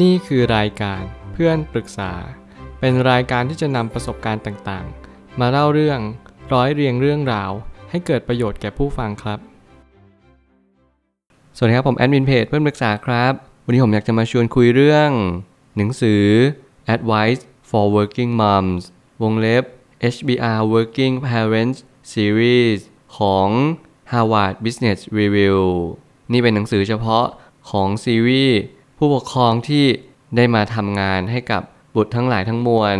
นี่คือรายการเพื่อนปรึกษา เป็นรายการที่จะนำประสบการณ์ต่างๆ มาเล่าเรื่องร้อยเรียงเรื่องราว ให้เกิดประโยชน์แก่ผู้ฟังครับ สวัสดีครับผมแอดมินเพจเพื่อนปรึกษาครับ วันนี้ผมอยากจะมาชวนคุยเรื่อง หนังสือ Advice for Working Moms วงเล็บ HBR Working Parents Series ของ Harvard Business Review นี่เป็นหนังสือเฉพาะของซีรีส์ ผู้ปกครองที่ได้มาทำงานให้กับบุตรทั้งหลายทั้งมวล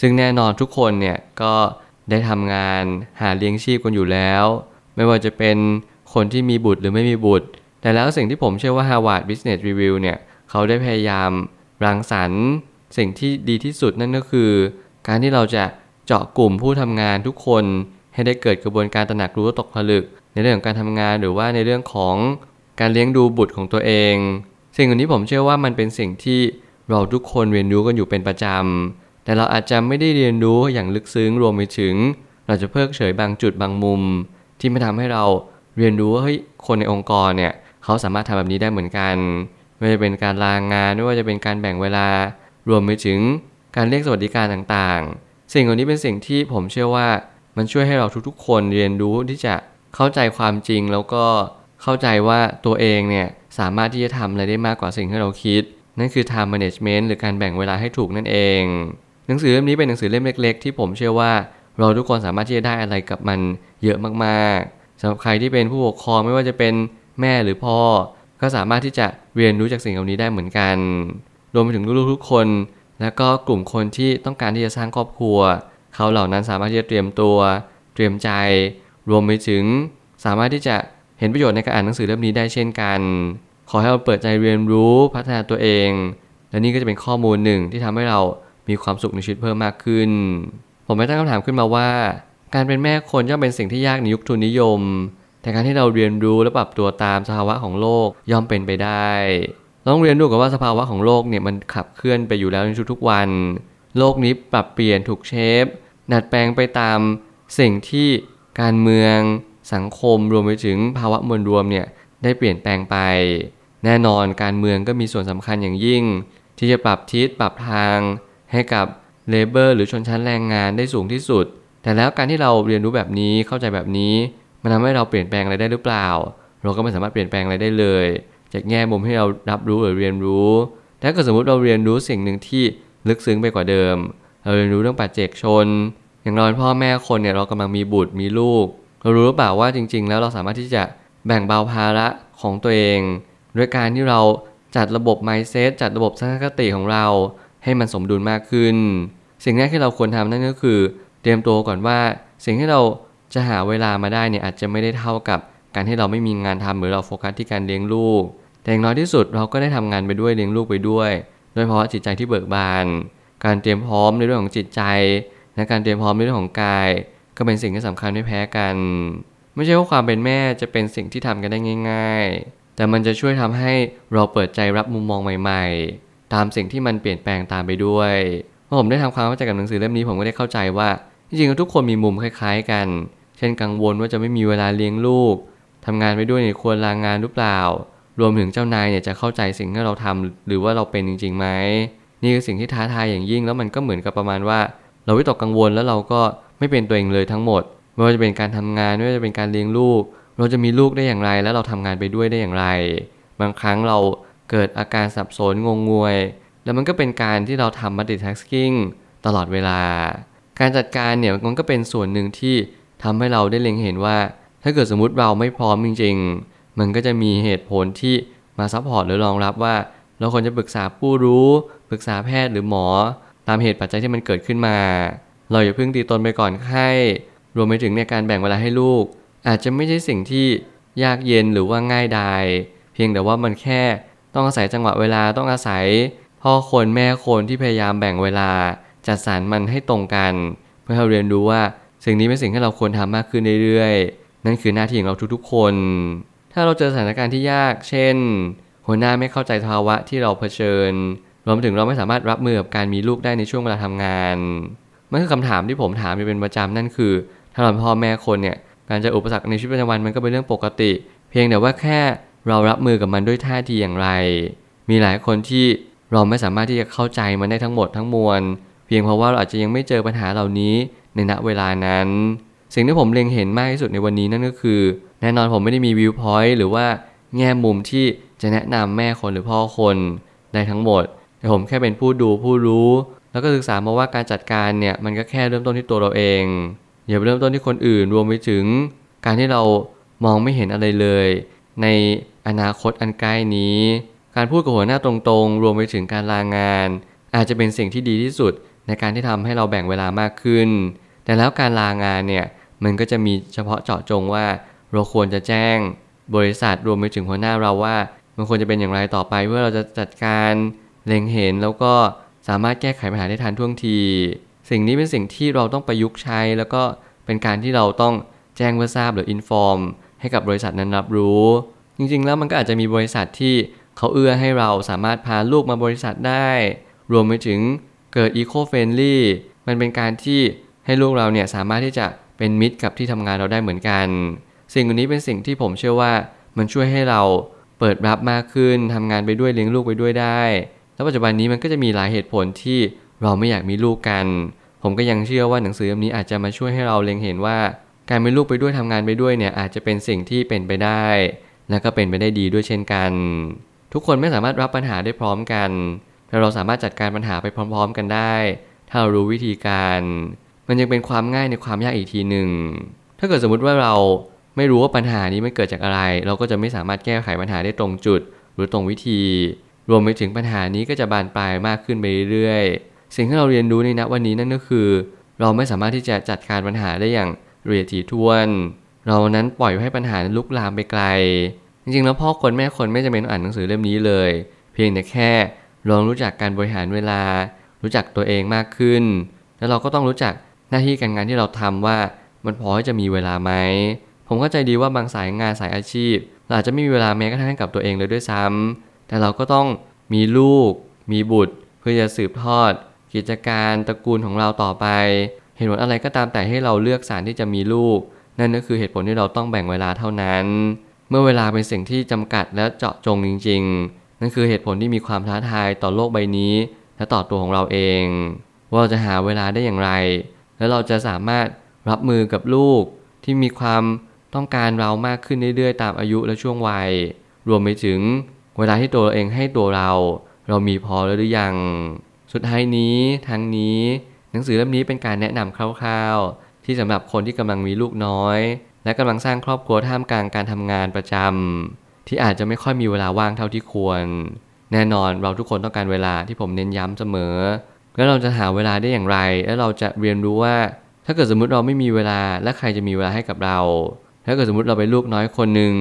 ซึ่งแน่นอนทุกคนเนี่ยก็ได้ทำงานหาเลี้ยงชีพกันอยู่แล้ว ไม่ว่าจะเป็นคนที่มีบุตรหรือไม่มีบุตร แต่แล้วสิ่งที่ผมเชื่อว่า Harvard Business Review เนี่ยเขาได้พยายามรังสรรค์สิ่งที่ดีที่สุดนั่นก็คือ การที่เราจะเจาะกลุ่มผู้ทำงานทุกคนให้ได้เกิดกระบวนการตระหนักรู้ตกผลึก ในเรื่องของการทำงานหรือว่าในเรื่องของการเลี้ยงดูบุตรของตัวเอง สิ่งเหล่านี้ผมเชื่อว่ามันเป็นสิ่งที่เราทุกคนเรียนรู้กันอยู่เป็นประจำ แต่เราอาจจะไม่ได้เรียนรู้อย่างลึกซึ้งรวมไปถึง เราจะเพิกเฉยบางจุดบางมุม ที่ไม่ทำให้เราเรียนรู้ว่าเฮ้ยคนในองค์กรเนี่ยเขาสามารถทำแบบนี้ได้เหมือนกัน ไม่ว่าจะเป็นการลางงานไม่ว่าจะเป็นการแบ่งเวลา รวมไปถึงการเรียกสวัสดิการต่างๆ สิ่งเหล่านี้เป็นสิ่งที่ผมเชื่อว่ามันช่วยให้เราทุกๆ คนเรียนรู้ที่จะเข้าใจความจริงแล้วก็เข้าใจว่าตัวเองเนี่ย สามารถที่จะทำอะไรได้มากกว่าสิ่งที่เราคิด นั่นคือ time management หรือการแบ่งเวลาให้ถูกนั่นเอง หนังสือเล่มนี้เป็นหนังสือเล่มเล็ก ๆ ที่ผมเชื่อว่าเราทุกคนสามารถที่จะได้อะไรกับมันเยอะมากๆสำหรับใครที่เป็นผู้ปกครองไม่ว่าจะเป็นแม่หรือพ่อ ก็สามารถที่จะเรียนรู้จากสิ่งเหล่านี้ได้เหมือนกัน รวมไปถึงลูกๆทุกคน แล้วก็กลุ่มคนที่ต้องการที่จะสร้างครอบครัว เขาเหล่านั้นสามารถที่จะเตรียมตัว เตรียมใจ รวมไปถึงสามารถที่จะ เห็นประโยชน์ในการอ่านหนังสือเล่มนี้ได้เช่นกัน ขอให้เราเปิดใจเรียนรู้พัฒนาตัวเอง และนี่ก็จะเป็นข้อมูลหนึ่งที่ทำให้เรามีความสุขในชีวิตเพิ่มมากขึ้น ผมไม่ตั้งคำถามขึ้นมาว่า การเป็นแม่คนย่อมเป็นสิ่งที่ยากในยุคทุนนิยม แต่การที่เราเรียนรู้และปรับตัวตามสภาวะของโลกย่อมเป็นไปได้เราต้องเรียนรู้กับว่าสภาวะของโลกเนี่ยมันขับเคลื่อนไปอยู่แล้วในทุกๆวัน โลกนี้ปรับเปลี่ยนถูกเชฟดัดแปลงไปตามสิ่งที่การเมือง สังคมรวมไปถึงภาวะมวลรวมเนี่ยได้เปลี่ยนแปลงไป แน่นอนการเมืองก็มีส่วนสำคัญอย่างยิ่ง ที่จะปรับทิศปรับทาง ให้กับเลเบอร์หรือชนชั้นแรงงานได้สูงที่สุด แต่แล้วการที่เราเรียนรู้แบบนี้เข้าใจแบบนี้ มันทำให้เราเปลี่ยนแปลงอะไรได้หรือเปล่า เราก็ไม่สามารถเปลี่ยนแปลงอะไรได้เลย จากแง่มุมให้เรารับรู้หรือเรียนรู้ถ้าเกิดสมมติเราเรียนรู้สิ่งหนึ่งที่ลึกซึ้งไปกว่าเดิม เราเรียนรู้เรื่องปัจเจกชน อย่างเราเป็นพ่อแม่คนเนี่ยเรากำลังมีบุตรมีลูก เรารู้หรือเปล่าว่าจริง ๆ แล้วเราสามารถที่จะแบ่งเบาภาระของตัวเองด้วยการที่เราจัดระบบ mindset จัดระบบสังคติของเราให้มันสมดุลมากขึ้น สิ่งแรกที่เราควรทำนั่นก็คือ เตรียมตัวก่อนว่า สิ่งที่เราจะหาเวลามาได้เนี่ยอาจจะไม่ได้เท่ากับการที่เราไม่มีงานทำหรือเราโฟกัสที่การเลี้ยงลูก แต่อย่างน้อยที่สุดเราก็ได้ทำงานไปด้วยเลี้ยงลูกไปด้วย โดยเฉพาะจิตใจที่เบิกบาน การเตรียมพร้อมในเรื่องของจิตใจ และการเตรียมพร้อมในเรื่องของกาย ก็เป็นสิ่งที่สำคัญไม่แพ้กัน ไม่ใช่ว่าความเป็นแม่จะเป็นสิ่งที่ทำกันได้ง่าย ๆ แต่มันจะช่วยทำให้เราเปิดใจรับมุมมองใหม่ ๆ ตามสิ่งที่มันเปลี่ยนแปลงตามไปด้วยเมื่อผมได้ทำความเข้าใจกับหนังสือเล่มนี้ผมก็ได้เข้าใจว่า จริงๆทุกคนมีมุมคล้าย ๆ กัน เช่นกังวลว่าจะไม่มีเวลาเลี้ยงลูกทำงานไปด้วยเนี่ยควรลางงานหรือเปล่า รวมถึงเจ้านายเนี่ยจะเข้าใจสิ่งที่เราทำหรือว่าเราเป็นจริงๆไหมนี่คือสิ่งที่ท้าทายอย่างยิ่งแล้วมันก็เหมือนกับประมาณว่า เราวิตกกังวลแล้วเราก็ไม่เป็นตัวเองเลยทั้งหมด ไม่ว่าจะเป็นการทำงานไม่ว่าจะเป็นการเลี้ยงลูก เราจะมีลูกได้อย่างไร แล้วเราทำงานไปด้วยได้อย่างไร บางครั้งเราเกิดอาการสับสนงงงวย แล้วมันก็เป็นการที่เราทำ multitasking ตลอดเวลา การจัดการเนี่ยมันก็เป็นส่วนหนึ่งที่ทำให้เราได้เล็งเห็นว่า ถ้าเกิดสมมติเราไม่พร้อมจริง ๆ มันก็จะมีเหตุผลที่มา support หรือรองรับว่า เราควรจะปรึกษาผู้รู้ ปรึกษาแพทย์หรือหมอ ตามเหตุปัจจัยที่มันเกิดขึ้นมา เราอย่าเพิ่งตีตนไปก่อนไข้รวมไปถึงในการแบ่งเวลาให้ลูก อาจจะไม่ใช่สิ่งที่ยากเย็นหรือว่าง่ายดายเพียงแต่ว่ามันแค่ต้องอาศัยจังหวะเวลาต้องอาศัย พ่อคนแม่คนที่พยายามแบ่งเวลา จัดสรรมันให้ตรงกัน เพื่อเราเรียนรู้ว่าสิ่งนี้เป็นสิ่งที่เราควรทำมากขึ้นเรื่อยๆ นั่นคือหน้าที่ของเราทุกๆคน ถ้าเราเจอสถานการณ์ที่ยาก เช่น หัวหน้าไม่เข้าใจภาวะที่เราเผชิญ รวมถึงเราไม่สามารถรับมือกับการมีลูกได้ในช่วงเวลาทำงาน มันคือคำถามที่ผมถามเป็นประจำนั่นคือถ้าเราพ่อแม่คนเนี่ยการเจออุปสรรคในชีวิตประจำวันมันก็เป็นเรื่องปกติ เพียงแต่ว่าแค่เรารับมือกับมันด้วยท่าทีอย่างไร มีหลายคนที่เราไม่สามารถที่จะเข้าใจมันได้ทั้งหมดทั้งมวล เพียงเพราะว่าเราอาจจะยังไม่เจอปัญหาเหล่านี้ในณเวลานั้น สิ่งที่ผมเล็งเห็นมากที่สุดในวันนี้นั่นก็คือ แน่นอนผมไม่ได้มีวิวพอยต์หรือว่าแง่มุมที่จะแนะนำแม่คนหรือพ่อคนได้ทั้งหมด แต่ผมแค่เป็นผู้ดูผู้รู้ แล้วก็ศึกษามาว่าการจัดการเนี่ยมันก็แค่เริ่มต้นที่ตัวเราเอง อย่าไปเริ่มต้นที่คนอื่นรวมไปถึง การที่เรามองไม่เห็นอะไรเลย ในอนาคตอันใกล้นี้ การพูดกับหัวหน้าตรงๆ รวมไปถึงการลางาน อาจจะเป็นสิ่งที่ดีที่สุดในการที่ทำให้เราแบ่งเวลามากขึ้น แต่แล้วการลางานเนี่ยมันก็จะมีเฉพาะเจาะจงว่า เราควรจะแจ้ง บริษัทรวมไปถึงหัวหน้าเราว่า มันควรจะเป็นอย่างไรต่อไปเพื่อเราจะจัดการเล็งเห็นแล้วก็ สามารถแก้ไขปัญหาได้ทันท่วงที สิ่งนี้เป็นสิ่งที่เราต้องประยุกต์ใช้ แล้วก็เป็นการที่เราต้องแจ้งเพื่อทราบหรืออินฟอร์มให้กับบริษัทนั้นรับรู้ จริงๆ แล้วมันก็อาจจะมีบริษัทที่เขาเอื้อให้เราสามารถพาลูกมาบริษัทได้ รวมไปถึงเกิดอีโคเฟนลี่มันเป็นการที่ให้ลูกเราเนี่ยสามารถที่จะเป็นมิตรกับที่ทำงานเราได้เหมือนกัน สิ่งนี้เป็นสิ่งที่ผมเชื่อว่ามันช่วยให้เราเปิดรับมากขึ้นทำงานไปด้วยเลี้ยงลูกไปด้วยได้ แล้วปัจจุบันนี้มันก็จะมีหลายเหตุผลที่เราไม่อยากมีลูกกัน ผมก็ยังเชื่อว่าหนังสือเล่มนี้อาจจะมาช่วยให้เราเล็งเห็นว่า การมีลูกไปด้วยทำงานไปด้วยเนี่ยอาจจะเป็นสิ่งที่เป็นไปได้ และก็เป็นไปได้ดีด้วยเช่นกัน ทุกคนไม่สามารถรับปัญหาได้พร้อมกันแต่เราสามารถจัดการปัญหาไปพร้อม ๆ กันได้ ถ้าเรารู้วิธีการ มันยังเป็นความง่ายในความยากอีกทีหนึ่ง ถ้าเกิดสมมุติว่าเราไม่รู้ว่าปัญหานี้มันเกิดจากอะไร เราก็จะไม่สามารถแก้ไขปัญหาได้ตรงจุด หรือตรงวิธี รวมไปถึงปัญหานี้ก็จะบานปลายมากขึ้นไปเรื่อยๆ สิ่งที่เราเรียนรู้ในณวันนี้นั่นก็คือ เราไม่สามารถที่จะจัดการปัญหาได้อย่างเอียถี่ถ้วน เรานั้นปล่อยให้ปัญหาลุกลามไปไกล จริงๆ แล้วพ่อคนแม่คนไม่จำเป็นต้องอ่านหนังสือเล่มนี้เลย เพียงแต่แค่ลองรู้จักการบริหารเวลา รู้จักตัวเองมากขึ้น แล้วเราก็ต้องรู้จักหน้าที่การงานที่เราทำว่ามันพอที่จะมีเวลาไหม ผมเข้าใจดีว่าบางสายงานสายอาชีพเราอาจจะไม่มีเวลาแม้กระทั่งกับตัวเองเลยด้วยซ้ำ แต่เราก็ต้องมีลูก มีบุตร เพื่อจะสืบทอด กิจการตระกูลของเราต่อไป เหตุผลอะไรก็ตามแต่ให้เราเลือกสารที่จะมีลูก นั่นก็คือเหตุผลที่เราต้องแบ่งเวลาเท่านั้น เมื่อเวลาเป็นสิ่งที่จำกัดและเจาะจงจริง ๆ นั่นคือเหตุผลที่มีความท้าทายต่อโลกใบนี้ และต่อตัวของเราเอง ว่าเราจะหาเวลาได้อย่างไร และเราจะสามารถรับมือกับลูกที่มีความต้องการเรามากขึ้นเรื่อยๆ ตามอายุและช่วงวัย รวมไปถึง เวลาที่ตัวเองให้ตัวเรา เรามีพอแล้วหรือยัง สุดท้ายนี้ทั้งนี้ หนังสือเล่มนี้เป็นการแนะนำคร่าวๆ ที่สำหรับคนที่กำลังมีลูกน้อย และกำลังสร้างครอบครัวท่ามกลางการทำงานประจำที่อาจจะไม่ค่อยมีเวลาว่างเท่าที่ควร แน่นอนเราทุกคนต้องการเวลาที่ผมเน้นย้ำเสมอ แล้วเราจะหาเวลาได้อย่างไร และเราจะเรียนรู้ว่า ถ้าเกิดสมมุติเราไม่มีเวลาและใครจะมีเวลาให้กับเรา ถ้าเกิดสมมติเราเป็นลูกน้อยคนหนึ่ง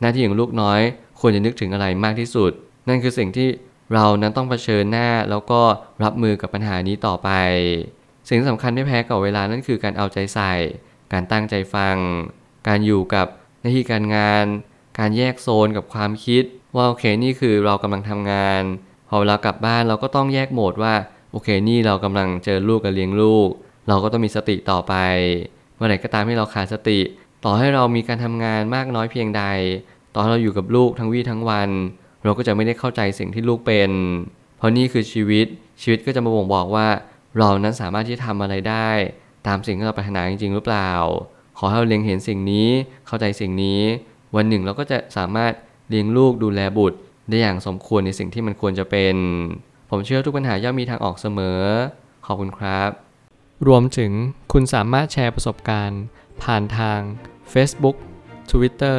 หน้าที่ของลูกน้อย ควรจะนึกถึงอะไรมากที่สุด นั่นคือสิ่งที่เรานั้นต้องเผชิญหน้าแล้วก็รับมือกับปัญหานี้ต่อไป สิ่งสำคัญไม่แพ้กับเวลานั่นคือการเอาใจใส่ การตั้งใจฟัง การอยู่กับหน้าที่การงาน การแยกโซนกับความคิด ว่าโอเคนี่คือเรากำลังทำงาน พอเวลากลับบ้านเราก็ต้องแยกโหมดว่าโอเคนี่เรากำลังเจอลูกกับเลี้ยงลูก เราก็ต้องมีสติต่อไป เมื่อไหร่ก็ตามที่เราขาดสติ ต่อให้เรามีการทำงานมากน้อยเพียงใด ตอนเราอยู่กับลูกทั้งวี่ทั้งวัน เราก็จะไม่ได้เข้าใจสิ่งที่ลูกเป็น เพราะนี่คือชีวิตชีวิตก็จะมาบ่งบอกว่า เรานั้นสามารถที่จะทำอะไรได้ ตามสิ่งที่เราปรารถนาจริงๆหรือเปล่า ขอให้เราเล็งเห็นสิ่งนี้เข้าใจสิ่งนี้ วันหนึ่งเราก็จะสามารถเลี้ยงลูกดูแลบุตร ได้อย่างสมควรในสิ่งที่มันควรจะเป็น ผมเชื่อทุกปัญหาย่อมมีทางออกเสมอ ขอบคุณครับ รวมถึงคุณสามารถแชร์ประสบการณ์ ผ่านทาง Facebook Twitter